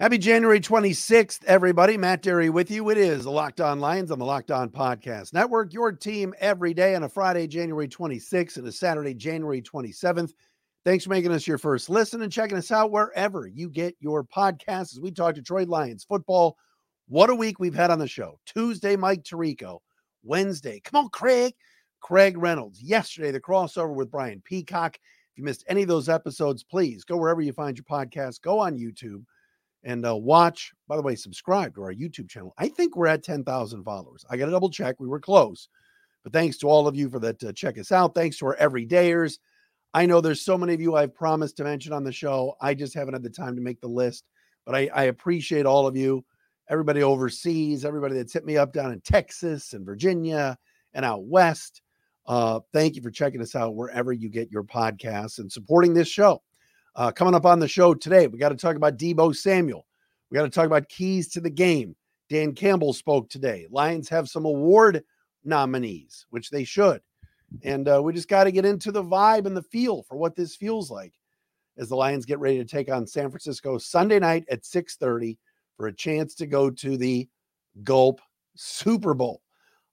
Happy January 26th, everybody. Matt Dery with you. It is the Locked On Lions on the Locked On Podcast Network. Your team every day on a Friday, January 26th, and a Saturday, January 27th. Thanks for making us your first listen and checking us out wherever you get your podcasts as we talk Detroit Lions football. What a week we've had on the show. Tuesday, Mike Tirico. Wednesday, come on, Craig. Craig Reynolds. Yesterday, the crossover with Brian Peacock. If you missed any of those episodes, please go wherever you find your podcast. Go on YouTube and uh, watch. By the way, subscribe to our YouTube channel. I think we're at 10,000 followers. I got to double check. We were close, but thanks to all of you for that. Uh, check us out. Thanks to our everydayers. I know there's so many of you I've promised to mention on the show. I just haven't had the time to make the list, but I, I appreciate all of you, everybody overseas, everybody that's hit me up down in Texas and Virginia and out west. Uh, thank you for checking us out wherever you get your podcasts and supporting this show. Uh, coming up on the show today, we got to talk about Deebo Samuel. We got to talk about keys to the game. Dan Campbell spoke today. Lions have some award nominees, which they should. And uh, we just got to get into the vibe and the feel for what this feels like as the Lions get ready to take on San Francisco Sunday night at 6:30 for a chance to go to the Gulp Super Bowl.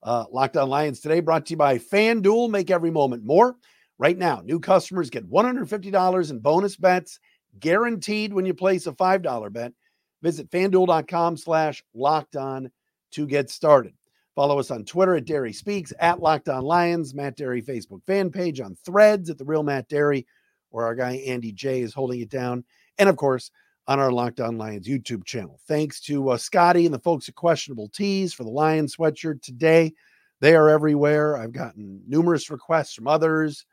Uh, Locked on Lions today brought to you by FanDuel. Make every moment more. Right now, new customers get $150 in bonus bets guaranteed when you place a $5 bet. Visit fanduel.com slash locked on to get started. Follow us on Twitter at Dery Speaks, at Locked On Lions, Matt Dery Facebook fan page on threads at The Real Matt Dery, where our guy Andy J is holding it down. And of course, on our Locked On Lions YouTube channel. Thanks to uh, Scotty and the folks at Questionable Tees for the Lions sweatshirt today. They are everywhere. I've gotten numerous requests from others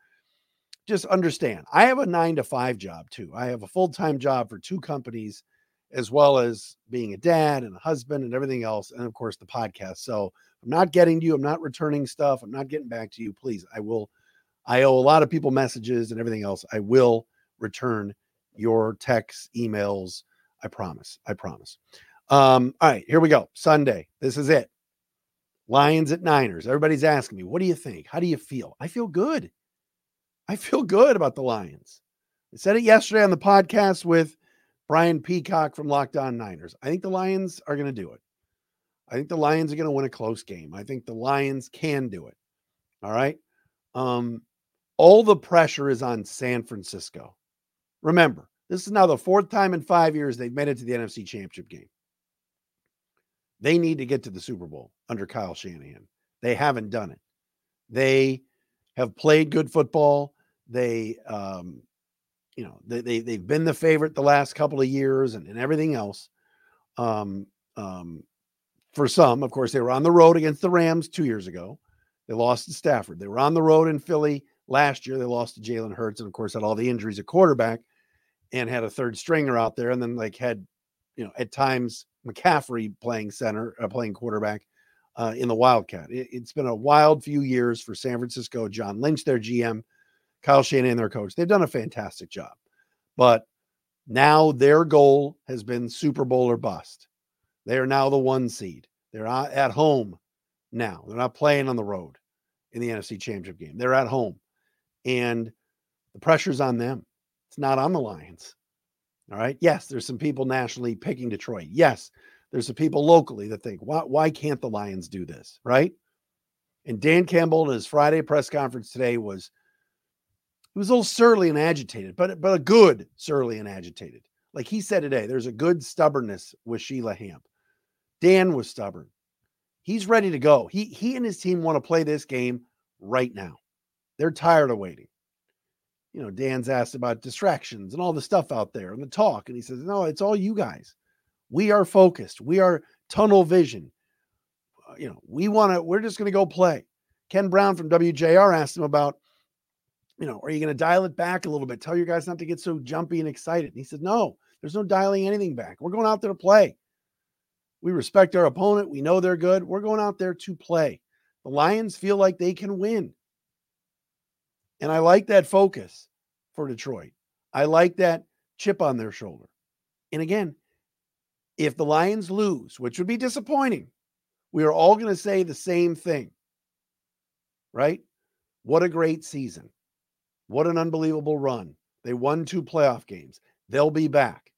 just understand I have a nine to five job too. I have a full time job for two companies, as well as being a dad and a husband and everything else. And of course, the podcast. So I'm not getting to you. I'm not returning stuff. I'm not getting back to you. Please, I will. I owe a lot of people messages and everything else. I will return your texts, emails. I promise. I promise. Um, all right, here we go. Sunday. This is it. Lions at Niners. Everybody's asking me, what do you think? How do you feel? I feel good. I feel good about the Lions. I said it yesterday on the podcast with Brian Peacock from Locked On Niners. I think the Lions are going to do it. I think the Lions are going to win a close game. I think the Lions can do it. All right. Um, all the pressure is on San Francisco. Remember, this is now the fourth time in five years they've made it to the NFC Championship game. They need to get to the Super Bowl under Kyle Shanahan. They haven't done it. They have played good football. They, um, you know, they, they they've been the favorite the last couple of years and, and everything else. Um, um, for some, of course, they were on the road against the Rams two years ago. They lost to Stafford. They were on the road in Philly last year. They lost to Jalen Hurts, and of course, had all the injuries at quarterback, and had a third stringer out there, and then like had, you know, at times McCaffrey playing center, uh, playing quarterback, uh, in the Wildcat. It, has been a wild few years for San Francisco. John Lynch, their GM, Kyle Shanahan, and their coach. They've done a fantastic job. But now their goal has been Super Bowl or bust. They are now the one seed. They're at home now. They're not playing on the road in the NFC Championship game. They're at home. And the pressure's on them. It's not on the Lions. All right. Yes, there's some people nationally picking Detroit. Yes, there's some people locally that think, why, why can't the Lions do this? Right. And Dan Campbell in his Friday press conference today was he was a little surly and agitated, but but a good surly and agitated. Like he said today, there's a good stubbornness with Sheila Hamp. Dan was stubborn. He's ready to go. He he and his team want to play this game right now. They're tired of waiting. You know, Dan's asked about distractions and all the stuff out there and the talk. And he says, No, it's all you guys. We are focused. We are tunnel vision. Uh, you know, we want to, we're just going to go play. Ken Brown from WJR asked him about, you know, are you going to dial it back a little bit? Tell your guys not to get so jumpy and excited. And he said, No, there's no dialing anything back. We're going out there to play. We respect our opponent. We know they're good. We're going out there to play. The Lions feel like they can win. And I like that focus for Detroit. I like that chip on their shoulder. And again, if the Lions lose, which would be disappointing, we are all going to say the same thing. Right? What a great season. What an unbelievable run. They won two playoff games. They'll be back.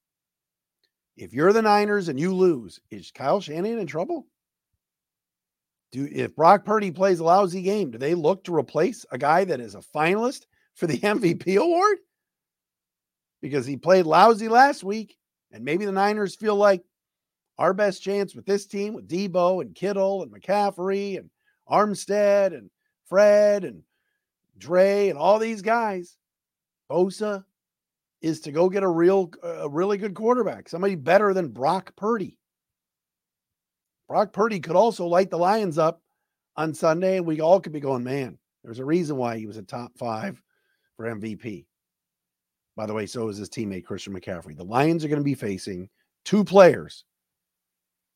If you're the Niners and you lose, is Kyle Shanahan in trouble? Do if Brock Purdy plays a lousy game, do they look to replace a guy that is a finalist for the MVP award? Because he played lousy last week, and maybe the Niners feel like our best chance with this team with Deebo and Kittle and McCaffrey and Armstead and Fred and Dre and all these guys, Bosa, is to go get a real, a really good quarterback, somebody better than Brock Purdy. Brock Purdy could also light the Lions up on Sunday, and we all could be going, man, there's a reason why he was a top five for MVP. By the way, so is his teammate Christian McCaffrey. The Lions are going to be facing two players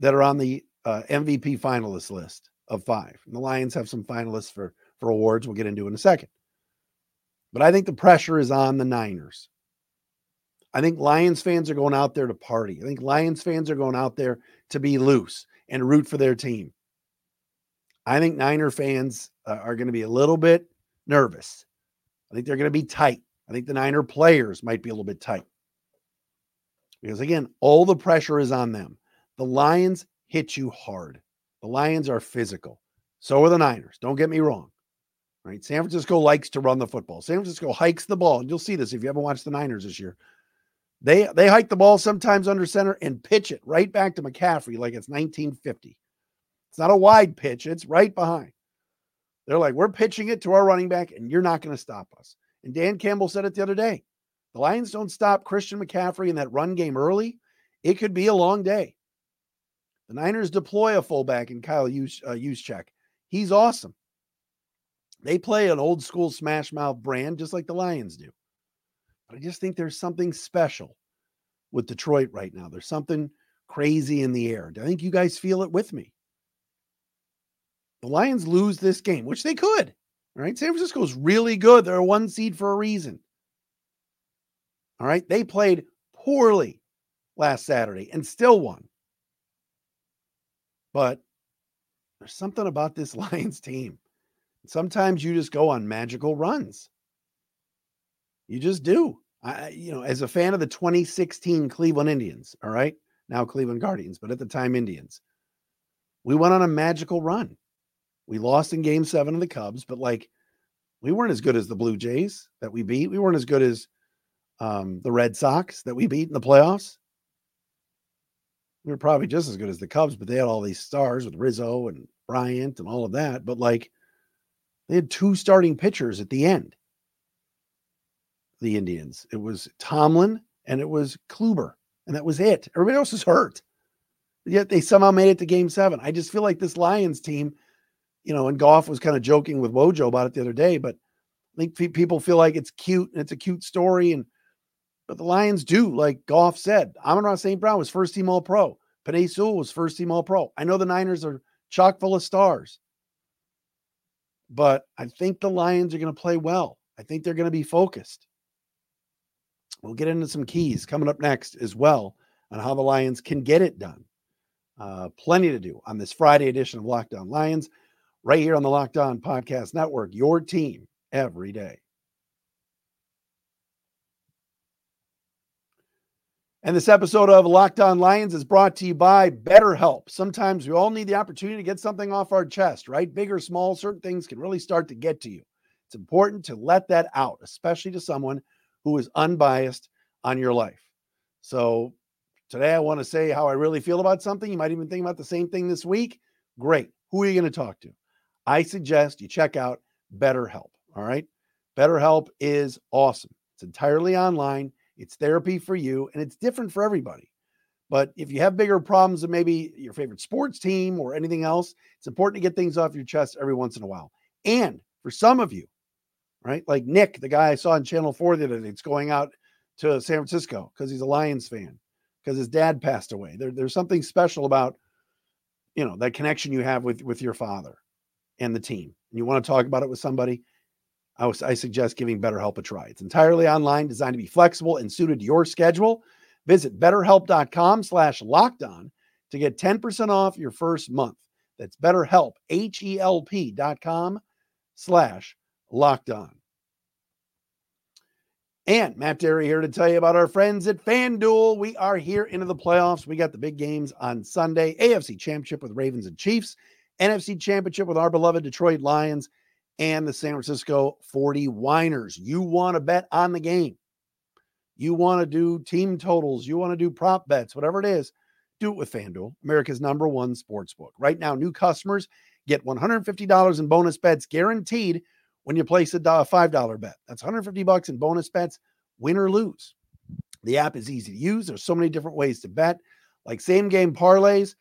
that are on the uh, MVP finalist list of five. And the Lions have some finalists for for awards. We'll get into in a second. But I think the pressure is on the Niners. I think Lions fans are going out there to party. I think Lions fans are going out there to be loose and root for their team. I think Niner fans uh, are going to be a little bit nervous. I think they're going to be tight. I think the Niner players might be a little bit tight. Because again, all the pressure is on them. The Lions hit you hard. The Lions are physical. So are the Niners. Don't get me wrong. Right? San Francisco likes to run the football. San Francisco hikes the ball. And you'll see this if you haven't watched the Niners this year. They they hike the ball sometimes under center and pitch it right back to McCaffrey like it's 1950. It's not a wide pitch, it's right behind. They're like, we're pitching it to our running back, and you're not going to stop us. And Dan Campbell said it the other day. The Lions don't stop Christian McCaffrey in that run game early. It could be a long day. The Niners deploy a fullback in Kyle Juszczyk. Uh, He's awesome. They play an old school smash mouth brand just like the Lions do. But I just think there's something special with Detroit right now. There's something crazy in the air. I think you guys feel it with me. The Lions lose this game, which they could. Right? San Francisco's really good. They're a one seed for a reason. All right. They played poorly last Saturday and still won. But there's something about this Lions team. Sometimes you just go on magical runs. You just do. I, you know, as a fan of the 2016 Cleveland Indians, all right, now Cleveland Guardians, but at the time Indians, we went on a magical run. We lost in game seven of the Cubs, but like we weren't as good as the Blue Jays that we beat. We weren't as good as um, the Red Sox that we beat in the playoffs. We were probably just as good as the Cubs, but they had all these stars with Rizzo and Bryant and all of that. But like they had two starting pitchers at the end the Indians. It was Tomlin and it was Kluber, and that was it. Everybody else is hurt. Yet they somehow made it to game seven. I just feel like this Lions team, you know, and Goff was kind of joking with Wojo about it the other day, but I think people feel like it's cute and it's a cute story. And but the Lions do, like Goff said, Amon-Ra St. Brown was first team all pro. Penei Sewell was first team all pro. I know the Niners are chock full of stars, but I think the Lions are going to play well. I think they're going to be focused. We'll get into some keys coming up next as well on how the Lions can get it done. Uh, plenty to do on this Friday edition of Locked On Lions, right here on the Locked On Podcast Network, your team every day. And this episode of Locked On Lions is brought to you by BetterHelp. Sometimes we all need the opportunity to get something off our chest, right? Big or small, certain things can really start to get to you. It's important to let that out, especially to someone who is unbiased on your life. So today I want to say how I really feel about something. You might even think about the same thing this week. Great. who are you going to talk to? I suggest you check out BetterHelp. All right. BetterHelp is awesome. It's entirely online, it's therapy for you, and it's different for everybody. But if you have bigger problems than maybe your favorite sports team or anything else, it's important to get things off your chest every once in a while. And for some of you, right, like Nick, the guy I saw on Channel 4 the other day, it's going out to San Francisco because he's a Lions fan, because his dad passed away. There, there's something special about, you know, that connection you have with with your father and the team. And you want to talk about it with somebody, I, was, I suggest giving BetterHelp a try. It's entirely online, designed to be flexible and suited to your schedule. Visit betterhelp.com slash locked on to get 10% off your first month. That's betterhelp, H-E-L-P dot com slash locked on. And Matt Dery here to tell you about our friends at FanDuel. We are here into the playoffs. We got the big games on Sunday AFC Championship with Ravens and Chiefs, NFC Championship with our beloved Detroit Lions, and the San Francisco 49ers. You want to bet on the game you want to do team totals, you want to do prop bets, whatever it is, do it with FanDuel, America's number one sports book. Right now, new customers get $150 in bonus bets guaranteed when you place a $5 bet. That's 150 bucks in bonus bets, win or lose. The app is easy to use. There's so many different ways to bet, like same game parlays,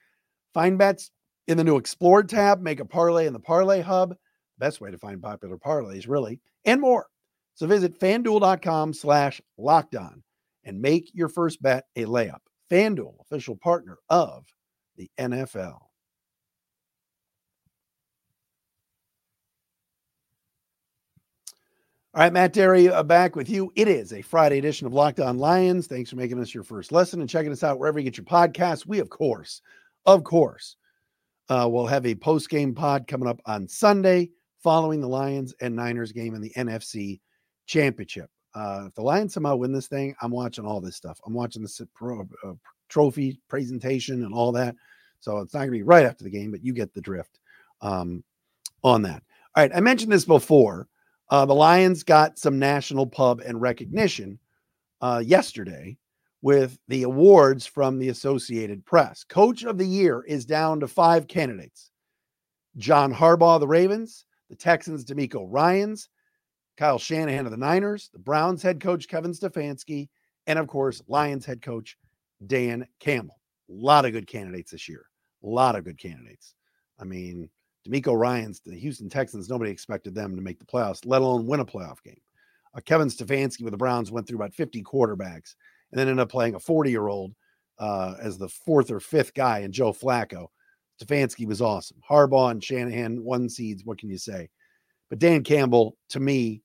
find bets in the new Explore tab, make a parlay in the Parlay Hub. Best way to find popular parlays, really, and more. So visit fanduel.com slash locked on and make your first bet a layup. FanDuel, official partner of the NFL. All right, Matt Dery, uh, back with you. It is a Friday edition of Locked On Lions. Thanks for making us your first lesson and checking us out wherever you get your podcasts. We, of course, of course, uh, will have a post game pod coming up on Sunday following the Lions and Niners game in the NFC championship. Uh, if the Lions somehow win this thing, I'm watching all this stuff. I'm watching the pro, uh, trophy presentation and all that. So it's not going to be right after the game, but you get the drift um, on that. All right. I mentioned this before. Uh, the Lions got some national pub and recognition uh, yesterday with the awards from the Associated Press. Coach of the Year is down to five candidates John Harbaugh, the Ravens, the Texans, DeMeco Ryans, Kyle Shanahan of the Niners, the Browns head coach Kevin Stefanski, and of course, Lions head coach Dan Campbell. A lot of good candidates this year. A lot of good candidates. I mean, DeMeco Ryans, the Houston Texans, nobody expected them to make the playoffs, let alone win a playoff game. Uh, Kevin Stefanski with the Browns went through about 50 quarterbacks and then ended up playing a 40 year old uh, as the fourth or fifth guy in Joe Flacco. Stefanski was awesome. Harbaugh and Shanahan, one seeds. What can you say? But Dan Campbell, to me,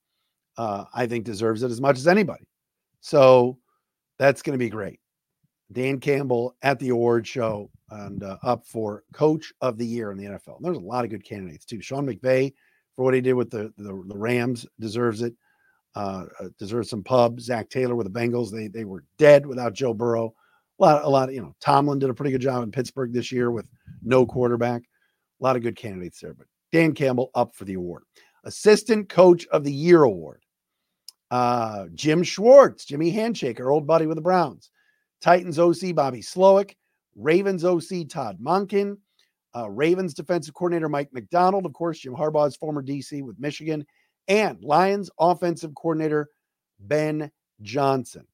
uh, I think deserves it as much as anybody. So that's going to be great. Dan Campbell at the award show and uh, up for coach of the year in the NFL. And there's a lot of good candidates too. Sean McVay for what he did with the, the, the Rams deserves it. Uh, uh, deserves some pub. Zach Taylor with the Bengals. They they were dead without Joe Burrow. A lot, a lot of, you know, Tomlin did a pretty good job in Pittsburgh this year with no quarterback. A lot of good candidates there, but Dan Campbell up for the award. Assistant Coach of the Year award. Uh, Jim Schwartz, Jimmy Handshake, our old buddy with the Browns. Titans OC Bobby Slowik, Ravens OC Todd Monken, uh, Ravens defensive coordinator Mike Macdonald, of course, Jim Harbaugh's former DC with Michigan, and Lions offensive coordinator Ben Johnson.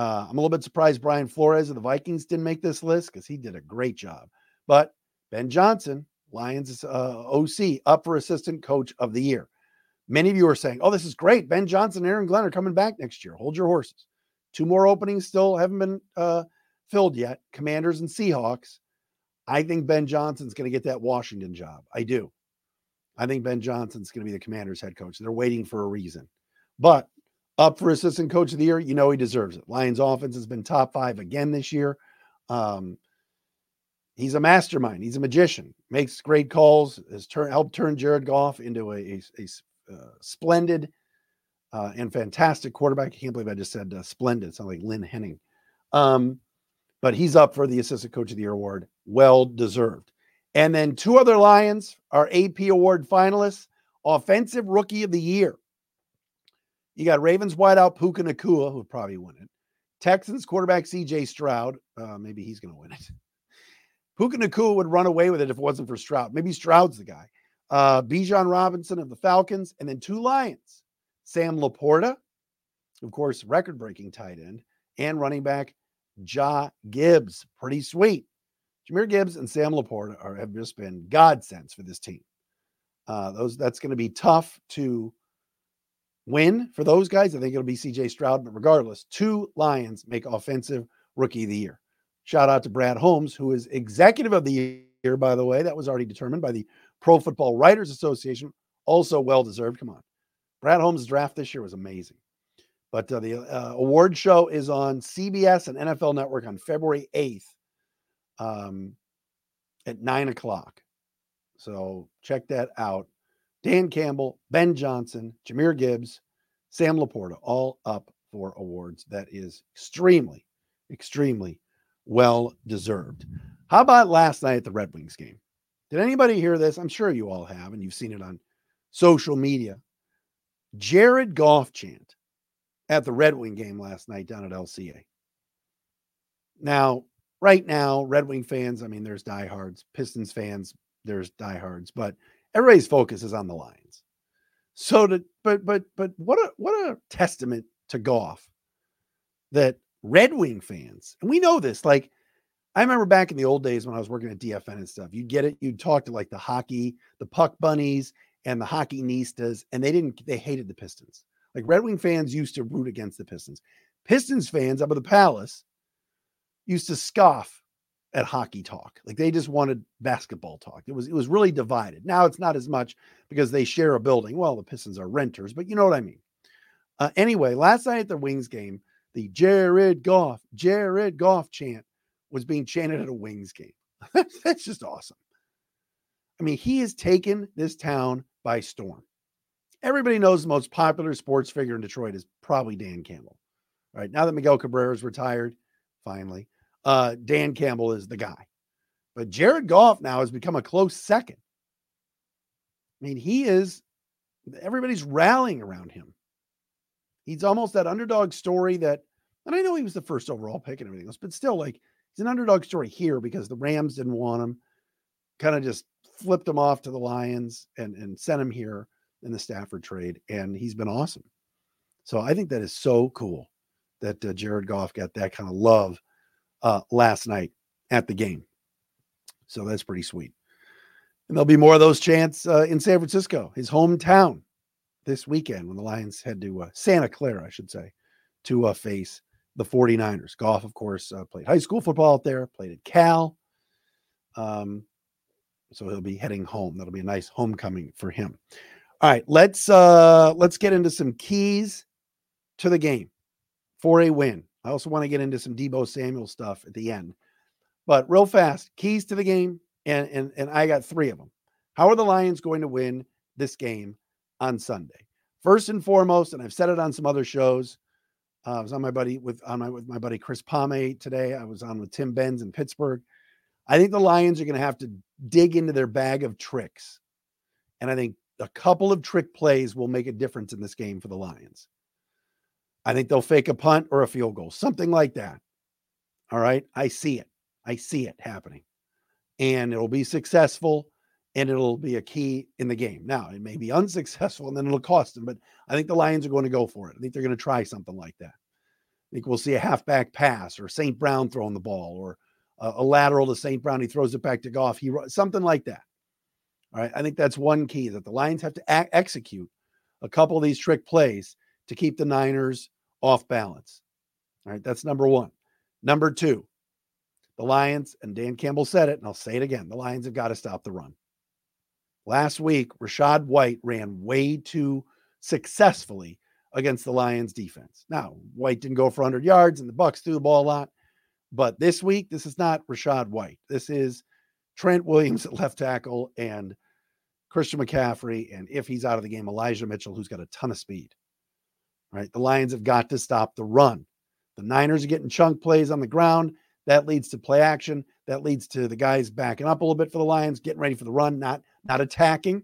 Uh, I'm a little bit surprised Brian Flores of the Vikings didn't make this list because he did a great job. But Ben Johnson, Lions uh, OC, up for assistant coach of the year. Many of you are saying, oh, this is great. Ben Johnson, and Aaron Glenn are coming back next year. Hold your horses. Two more openings still haven't been uh, filled yet Commanders and Seahawks. I think Ben Johnson's going to get that Washington job. I do. I think Ben Johnson's going to be the Commanders head coach. They're waiting for a reason. But up for assistant coach of the year, you know he deserves it. Lions offense has been top five again this year. Um, he's a mastermind. He's a magician. Makes great calls. Has turn, helped turn Jared Goff into a, a, a uh, splendid uh, and fantastic quarterback. I can't believe I just said uh, splendid. Not like Lynn Henning. Um, but he's up for the Assistant Coach of the Year award. Well deserved. And then two other Lions are AP award finalists, Offensive Rookie of the Year. You got Ravens wideout Puka Nacua, who probably win it. Texans quarterback CJ Stroud. Uh, maybe he's going to win it. Puka Nacua would run away with it if it wasn't for Stroud. Maybe Stroud's the guy. Uh, Bijan Robinson of the Falcons, and then two Lions. Sam LaPorta, of course, record breaking tight end, and running back Ja Gibbs. Pretty sweet. Jahmyr Gibbs and Sam LaPorta are, have just been godsends for this team. Uh, those that's going to be tough to win for those guys. I think it'll be CJ Stroud, but regardless, two Lions make offensive rookie of the year. Shout out to Brad Holmes, who is executive of the year, by the way. That was already determined by the Pro Football Writers Association. Also well deserved. Come on. Brad Holmes' draft this year was amazing. But uh, the uh, award show is on CBS and NFL Network on February 8th um, at nine o'clock. So check that out. Dan Campbell, Ben Johnson, Jahmyr Gibbs, Sam LaPorta, all up for awards. That is extremely, extremely well deserved. How about last night at the Red Wings game? Did anybody hear this? I'm sure you all have, and you've seen it on social media. Jared Goff chant at the Red Wing game last night down at LCA. Now, right now, Red Wing fans, I mean, there's diehards, Pistons fans, there's diehards, but everybody's focus is on the Lions. So to but but but what a what a testament to Goff that Red Wing fans, and we know this, like I remember back in the old days when I was working at DFN and stuff, you'd get it, you'd talk to like the hockey, the puck bunnies, and the hockey nistas, and they didn't, they hated the Pistons. Like Red Wing fans used to root against the Pistons. Pistons fans up at the Palace used to scoff at hockey talk. Like they just wanted basketball talk. It was it was really divided. Now it's not as much because they share a building. Well, the Pistons are renters, but you know what I mean. Uh, anyway, last night at the Wings game, the Jared Goff, Jared Goff chant was being chanted at a Wings game. That's just awesome. I mean, he has taken this town by storm. Everybody knows the most popular sports figure in Detroit is probably Dan Campbell. Right now that Miguel Cabrera is retired, finally, uh, Dan Campbell is the guy. But Jared Goff now has become a close second. I mean, he is, everybody's rallying around him. He's almost that underdog story that, and I know he was the first overall pick and everything else, but still, like, he's an underdog story here because the Rams didn't want him, kind of just flipped him off to the Lions and, and sent him here in the Stafford trade. And he's been awesome. So I think that is so cool that uh, Jared Goff got that kind of love uh, last night at the game. So that's pretty sweet. And there'll be more of those chants uh, in San Francisco, his hometown, this weekend when the Lions head to uh, Santa Clara, I should say, to uh, face the 49ers. Goff, of course, uh, played high school football out there, played at Cal. Um, so he'll be heading home. That'll be a nice homecoming for him. All right, let's uh let's get into some keys to the game for a win. I also want to get into some Deebo Samuel stuff at the end. But real fast, keys to the game, and and and I got three of them. How are the Lions going to win this game on Sunday? First and foremost, and I've said it on some other shows. Uh, I was on my buddy with on my with my buddy Chris Pomay today. I was on with Tim Benz in Pittsburgh. I think the Lions are going to have to dig into their bag of tricks, and I think a couple of trick plays will make a difference in this game for the Lions. I think they'll fake a punt or a field goal, something like that. All right. I see it. I see it happening. And it'll be successful and it'll be a key in the game. Now, it may be unsuccessful and then it'll cost them, but I think the Lions are going to go for it. I think they're going to try something like that. I think we'll see a halfback pass or St. Brown throwing the ball or a, a lateral to St. Brown. He throws it back to Goff. He something like that. All right. I think that's one key that the Lions have to execute a couple of these trick plays to keep the Niners off balance. All right, that's number one. Number two, the Lions, and Dan Campbell said it, and I'll say it again the Lions have got to stop the run. Last week, Rachaad White ran way too successfully against the Lions defense. Now, White didn't go for 100 yards, and the Bucks threw the ball a lot. But this week, this is not Rachaad White. This is Trent Williams at left tackle and Christian McCaffrey. And if he's out of the game, Elijah Mitchell, who's got a ton of speed right? The Lions have got to stop the run. The Niners are getting chunk plays on the ground. That leads to play action. That leads to the guys backing up a little bit for the Lions, getting ready for the run, not not attacking.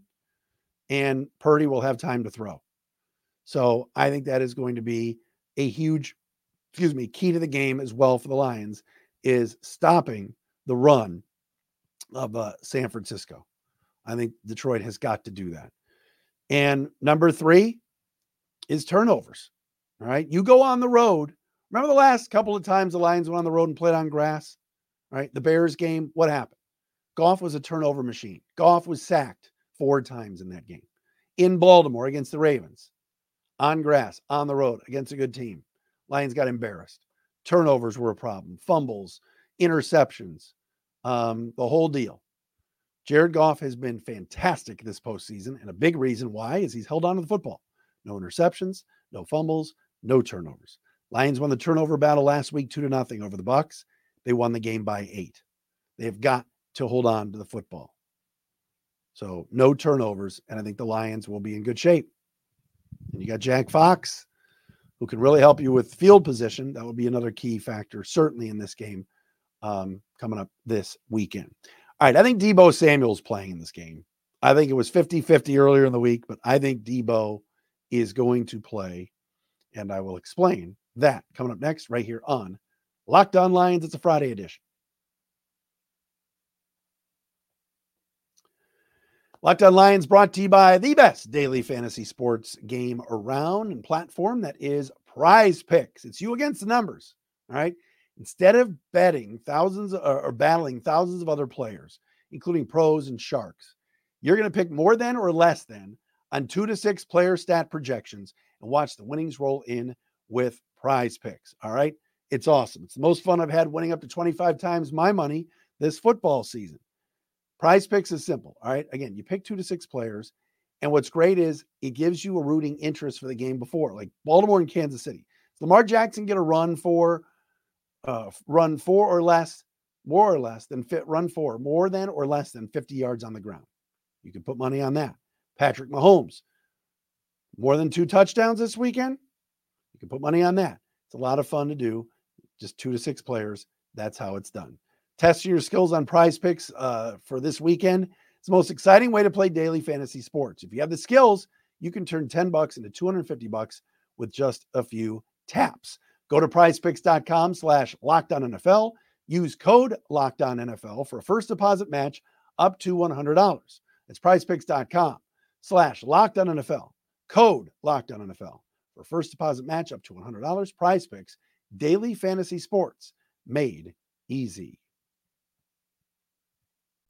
And Purdy will have time to throw. So I think that is going to be a huge, excuse me, key to the game as well for the Lions is stopping the run of uh, San Francisco. I think Detroit has got to do that. And number three is turnovers. All right. You go on the road. Remember the last couple of times the Lions went on the road and played on grass? All right. The Bears game, what happened? Goff was a turnover machine. Goff was sacked four times in that game. In Baltimore against the Ravens, on grass, on the road against a good team. Lions got embarrassed. Turnovers were a problem, fumbles, interceptions, um, the whole deal. Jared Goff has been fantastic this postseason, and a big reason why is he's held on to the football. No interceptions, no fumbles, no turnovers. Lions won the turnover battle last week, two to nothing over the Bucks. They won the game by eight. They have got to hold on to the football. So no turnovers, and I think the Lions will be in good shape. And you got Jack Fox, who can really help you with field position. That would be another key factor, certainly in this game um, coming up this weekend. All right, I think Deebo Samuel's playing in this game. I think it was 50 50 earlier in the week, but I think Deebo is going to play. And I will explain that coming up next, right here on Locked On Lions. It's a Friday edition. Locked On Lions brought to you by the best daily fantasy sports game around and platform that is Prize Picks. It's you against the numbers. All right. Instead of betting thousands or, or battling thousands of other players, including pros and sharks, you're going to pick more than or less than on two to six player stat projections and watch the winnings roll in with prize picks. All right. It's awesome. It's the most fun I've had winning up to 25 times my money this football season. Prize picks is simple. All right. Again, you pick two to six players. And what's great is it gives you a rooting interest for the game before, like Baltimore and Kansas City. Lamar Jackson get a run for uh, run four or less, more or less than fit run four, more than or less than 50 yards on the ground. You can put money on that. Patrick Mahomes, more than two touchdowns this weekend. You can put money on that. It's a lot of fun to do. Just two to six players. That's how it's done. Testing your skills on prize picks uh, for this weekend. It's the most exciting way to play daily fantasy sports. If you have the skills, you can turn 10 bucks into 250 bucks with just a few taps. Go to prizepicks.com slash NFL. Use code lockdown NFL for a first deposit match up to $100. It's prizepicks.com slash lockdown NFL. Code lockdown NFL for first deposit match up to $100. Prize picks, daily fantasy sports made easy.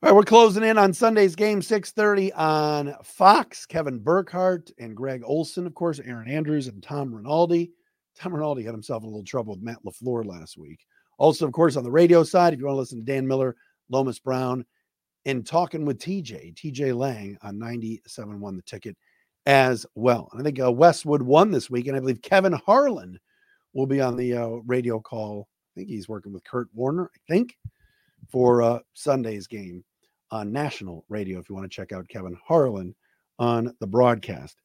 All right, we're closing in on Sunday's game, 6:30 on Fox. Kevin Burkhardt and Greg Olsen, of course, Erin Andrews and Tom Rinaldi. Tom Rinaldi had himself a little trouble with Matt LaFleur last week. Also, of course, on the radio side, if you want to listen to Dan Miller, Lomas Brown, and talking with TJ, TJ Lang on 97.1 the ticket as well. And I think uh, Westwood One this week, and I believe Kevin Harlan will be on the uh, radio call. I think he's working with Kurt Warner, I think, for uh, Sunday's game on national radio if you want to check out Kevin Harlan on the broadcast.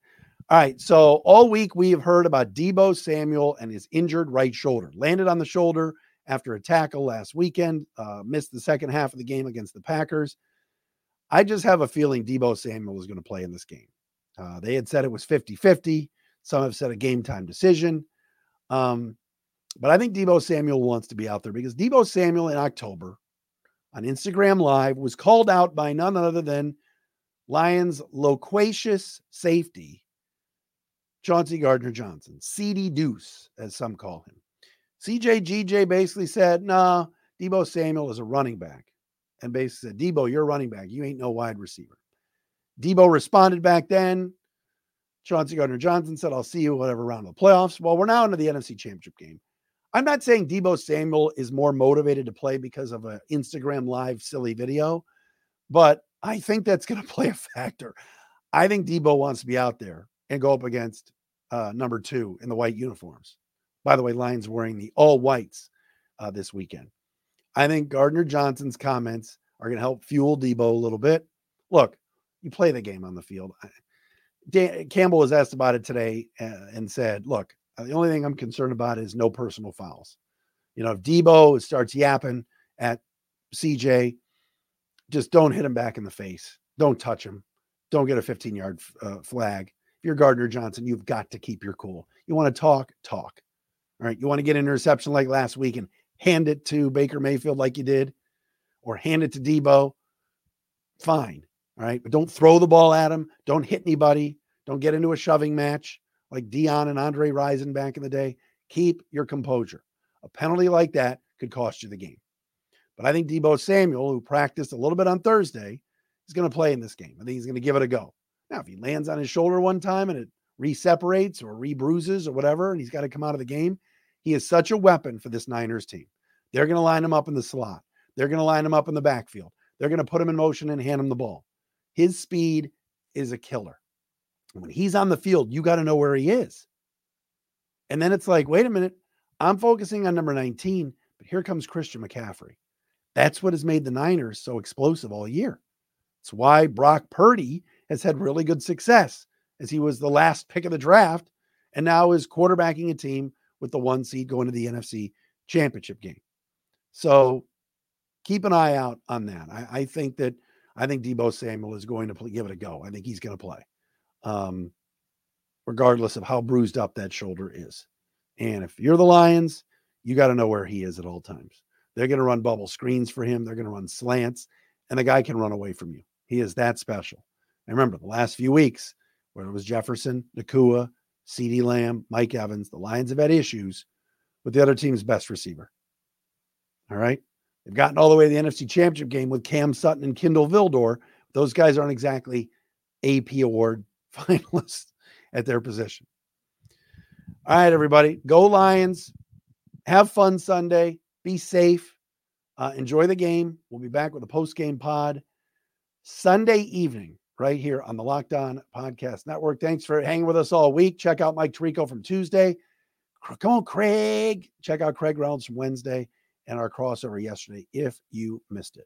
All right. So all week we have heard about Deebo Samuel and his injured right shoulder. Landed on the shoulder after a tackle last weekend, uh, missed the second half of the game against the Packers. I just have a feeling Deebo Samuel is going to play in this game. Uh, they had said it was 50 50. Some have said a game time decision. Um, but I think Deebo Samuel wants to be out there because Deebo Samuel in October on Instagram Live was called out by none other than Lions loquacious safety, Chauncey Gardner Johnson, CD Deuce, as some call him. CJGJ basically said, nah, Deebo Samuel is a running back. And basically said, Deebo, you're a running back. You ain't no wide receiver. Deebo responded back then. Chauncey Gardner Johnson said, I'll see you whatever round of the playoffs. Well, we're now into the NFC Championship game. I'm not saying Deebo Samuel is more motivated to play because of an Instagram live silly video, but I think that's going to play a factor. I think Deebo wants to be out there and go up against uh, number two in the white uniforms. By the way, Lions wearing the all whites uh, this weekend. I think Gardner Johnson's comments are going to help fuel Deebo a little bit. Look, you play the game on the field. Dan, Campbell was asked about it today uh, and said, "Look, the only thing I'm concerned about is no personal fouls. You know, if Deebo starts yapping at CJ, just don't hit him back in the face. Don't touch him. Don't get a 15 yard uh, flag. If you're Gardner Johnson, you've got to keep your cool. You want to talk, talk. All right. You want to get an interception like last week and hand it to Baker Mayfield like you did, or hand it to Deebo. Fine. All right. But don't throw the ball at him. Don't hit anybody. Don't get into a shoving match like Dion and Andre Rison back in the day. Keep your composure. A penalty like that could cost you the game. But I think Deebo Samuel, who practiced a little bit on Thursday, is going to play in this game. I think he's going to give it a go. Now, if he lands on his shoulder one time and it re-separates or re-bruises or whatever, and he's got to come out of the game, he is such a weapon for this Niners team. They're going to line him up in the slot. They're going to line him up in the backfield. They're going to put him in motion and hand him the ball. His speed is a killer. When he's on the field, you got to know where he is. And then it's like, wait a minute, I'm focusing on number 19, but here comes Christian McCaffrey. That's what has made the Niners so explosive all year. It's why Brock Purdy has had really good success as he was the last pick of the draft and now is quarterbacking a team with the one seed going to the NFC championship game. So keep an eye out on that. I, I think that I think Deebo Samuel is going to play, give it a go. I think he's going to play, um, regardless of how bruised up that shoulder is. And if you're the Lions, you got to know where he is at all times. They're going to run bubble screens for him. They're going to run slants, and the guy can run away from you. He is that special. And remember, the last few weeks, where it was Jefferson, Nacua, CeeDee Lamb, Mike Evans, the Lions have had issues with the other team's best receiver. All right. They've gotten all the way to the NFC Championship game with Cam Sutton and Kindle Vildor. Those guys aren't exactly AP award finalists at their position. All right, everybody. Go Lions. Have fun Sunday. Be safe. Uh, enjoy the game. We'll be back with a post game pod Sunday evening right here on the Locked On Podcast Network. Thanks for hanging with us all week. Check out Mike Tirico from Tuesday. Come on, Craig. Check out Craig Reynolds from Wednesday and our crossover yesterday if you missed it.